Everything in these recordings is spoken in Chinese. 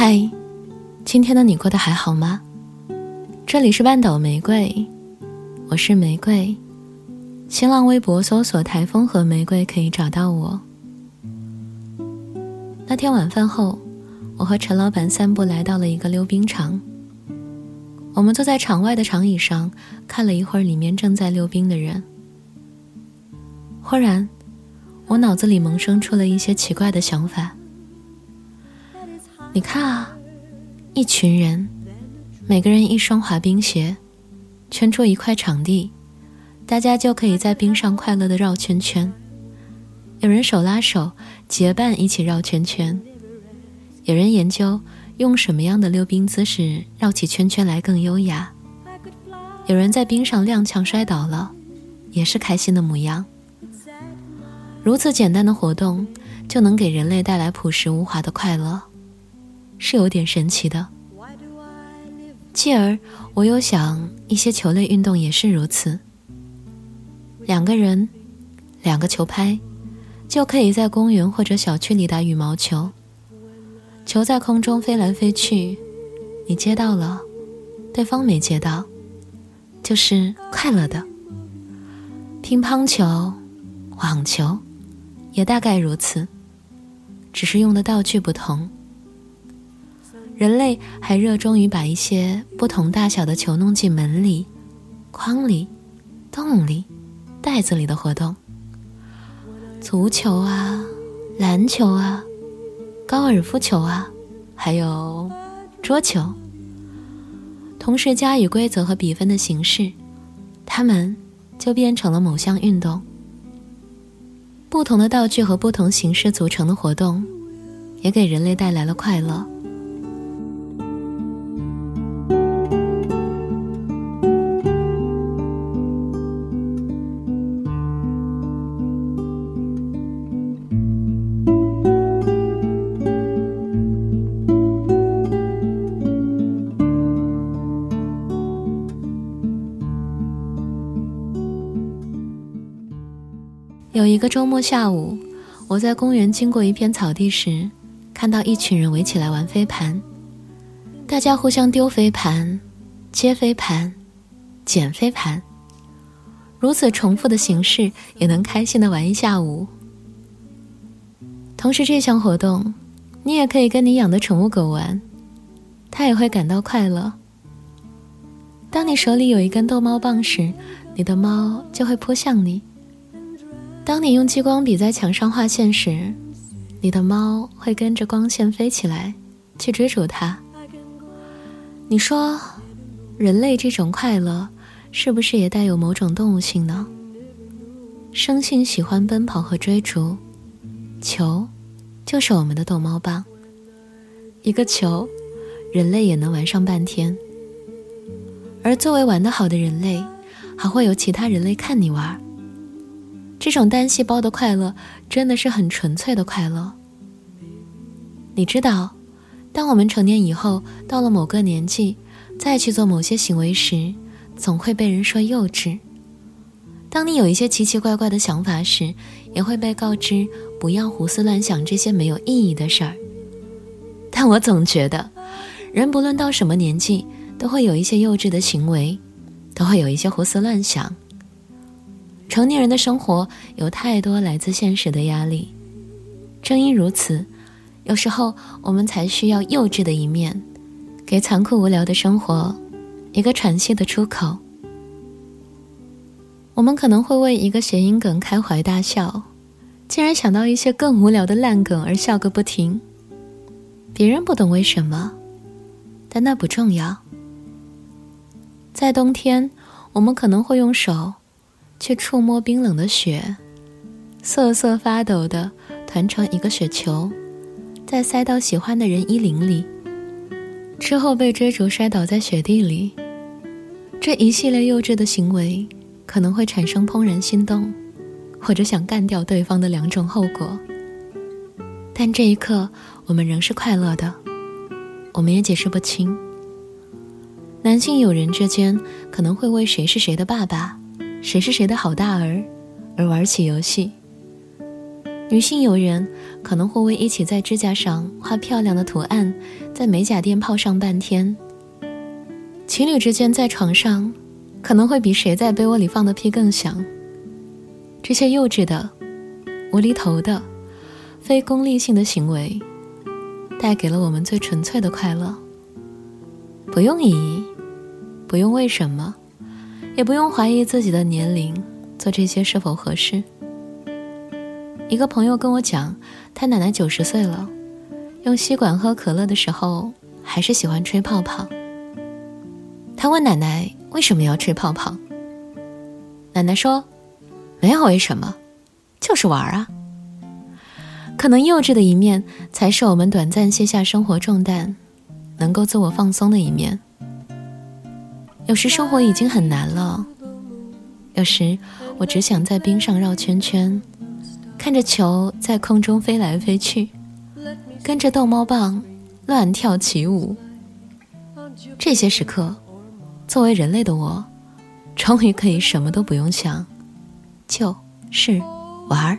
嗨，今天的你过得还好吗？这里是半岛玫瑰，我是玫瑰。新浪微博搜索“台风和玫瑰”可以找到我。那天晚饭后，我和陈老板散步来到了一个溜冰场。我们坐在场外的长椅上，看了一会儿里面正在溜冰的人。忽然，我脑子里萌生出了一些奇怪的想法。你看啊，一群人，每个人一双滑冰鞋，圈出一块场地，大家就可以在冰上快乐的绕圈圈。有人手拉手结伴一起绕圈圈，有人研究用什么样的溜冰姿势绕起圈圈来更优雅。有人在冰上踉跄摔倒了，也是开心的模样。如此简单的活动，就能给人类带来朴实无华的快乐。是有点神奇的。继而，我又想，一些球类运动也是如此。两个人，两个球拍，就可以在公园或者小区里打羽毛球。球在空中飞来飞去，你接到了，对方没接到，就是快乐的。乒乓球、网球，也大概如此，只是用的道具不同。人类还热衷于把一些不同大小的球弄进门里、筐里、洞里、袋子里的活动。足球啊，篮球啊，高尔夫球啊，还有桌球。同时加以规则和比分的形式，它们就变成了某项运动。不同的道具和不同形式组成的活动，也给人类带来了快乐。有一个周末下午，我在公园经过一片草地时，看到一群人围起来玩飞盘。大家互相丢飞盘、接飞盘、捡飞盘，如此重复的形式也能开心的玩一下午。同时，这项活动你也可以跟你养的宠物狗玩，它也会感到快乐。当你手里有一根逗猫棒时，你的猫就会扑向你。当你用激光笔在墙上画线时，你的猫会跟着光线飞起来，去追逐它。你说，人类这种快乐是不是也带有某种动物性呢？生性喜欢奔跑和追逐，球就是我们的逗猫棒。一个球，人类也能玩上半天。而作为玩得好的人类，还会有其他人类看你玩。这种单细胞的快乐真的是很纯粹的快乐。你知道，当我们成年以后，到了某个年纪，再去做某些行为时，总会被人说幼稚。当你有一些奇奇怪怪的想法时，也会被告知不要胡思乱想这些没有意义的事儿。但我总觉得，人不论到什么年纪，都会有一些幼稚的行为，都会有一些胡思乱想。成年人的生活有太多来自现实的压力，正因如此，有时候我们才需要幼稚的一面，给残酷无聊的生活一个喘息的出口。我们可能会为一个谐音梗开怀大笑，竟然想到一些更无聊的烂梗而笑个不停。别人不懂为什么，但那不重要。在冬天，我们可能会用手。去触摸冰冷的雪，瑟瑟发抖的团成一个雪球，再塞到喜欢的人衣领里，之后被追逐摔倒在雪地里。这一系列幼稚的行为，可能会产生怦然心动，或者想干掉对方的两种后果。但这一刻，我们仍是快乐的，我们也解释不清。男性友人之间可能会为谁是谁的爸爸。谁是谁的好大儿，而玩起游戏。女性友人可能会为一起在指甲上画漂亮的图案，在美甲店泡上半天。情侣之间在床上，可能会比谁在被窝里放的屁更响。这些幼稚的、无厘头的、非功利性的行为，带给了我们最纯粹的快乐。不用意义，不用为什么，也不用怀疑自己的年龄，做这些是否合适。一个朋友跟我讲，他奶奶九十岁了，用吸管喝可乐的时候，还是喜欢吹泡泡。他问奶奶为什么要吹泡泡，奶奶说：“没有为什么，就是玩啊。”可能幼稚的一面，才是我们短暂卸下生活重担，能够自我放松的一面。有时生活已经很难了，有时我只想在冰上绕圈圈，看着球在空中飞来飞去，跟着逗猫棒乱跳起舞。这些时刻。作为人类的我，终于可以什么都不用想，就是玩儿。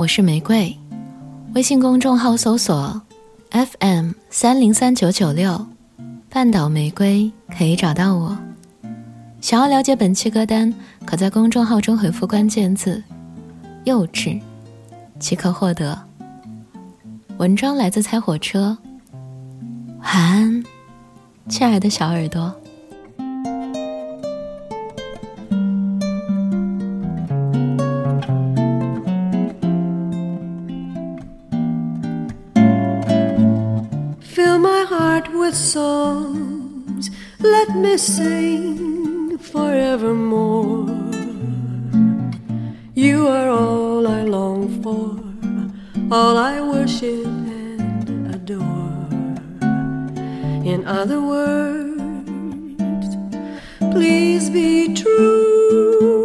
我是玫瑰。微信公众号搜索 FM 三零三九九六，半岛玫瑰可以找到我。想要了解本期歌单，可在公众号中回复关键字“幼稚”，即可获得。文章来自猜火车。晚安，亲爱的小耳朵。Heart with songs, let me sing. forevermore. You are all I long for, all I worship and adore. In other words, please be true.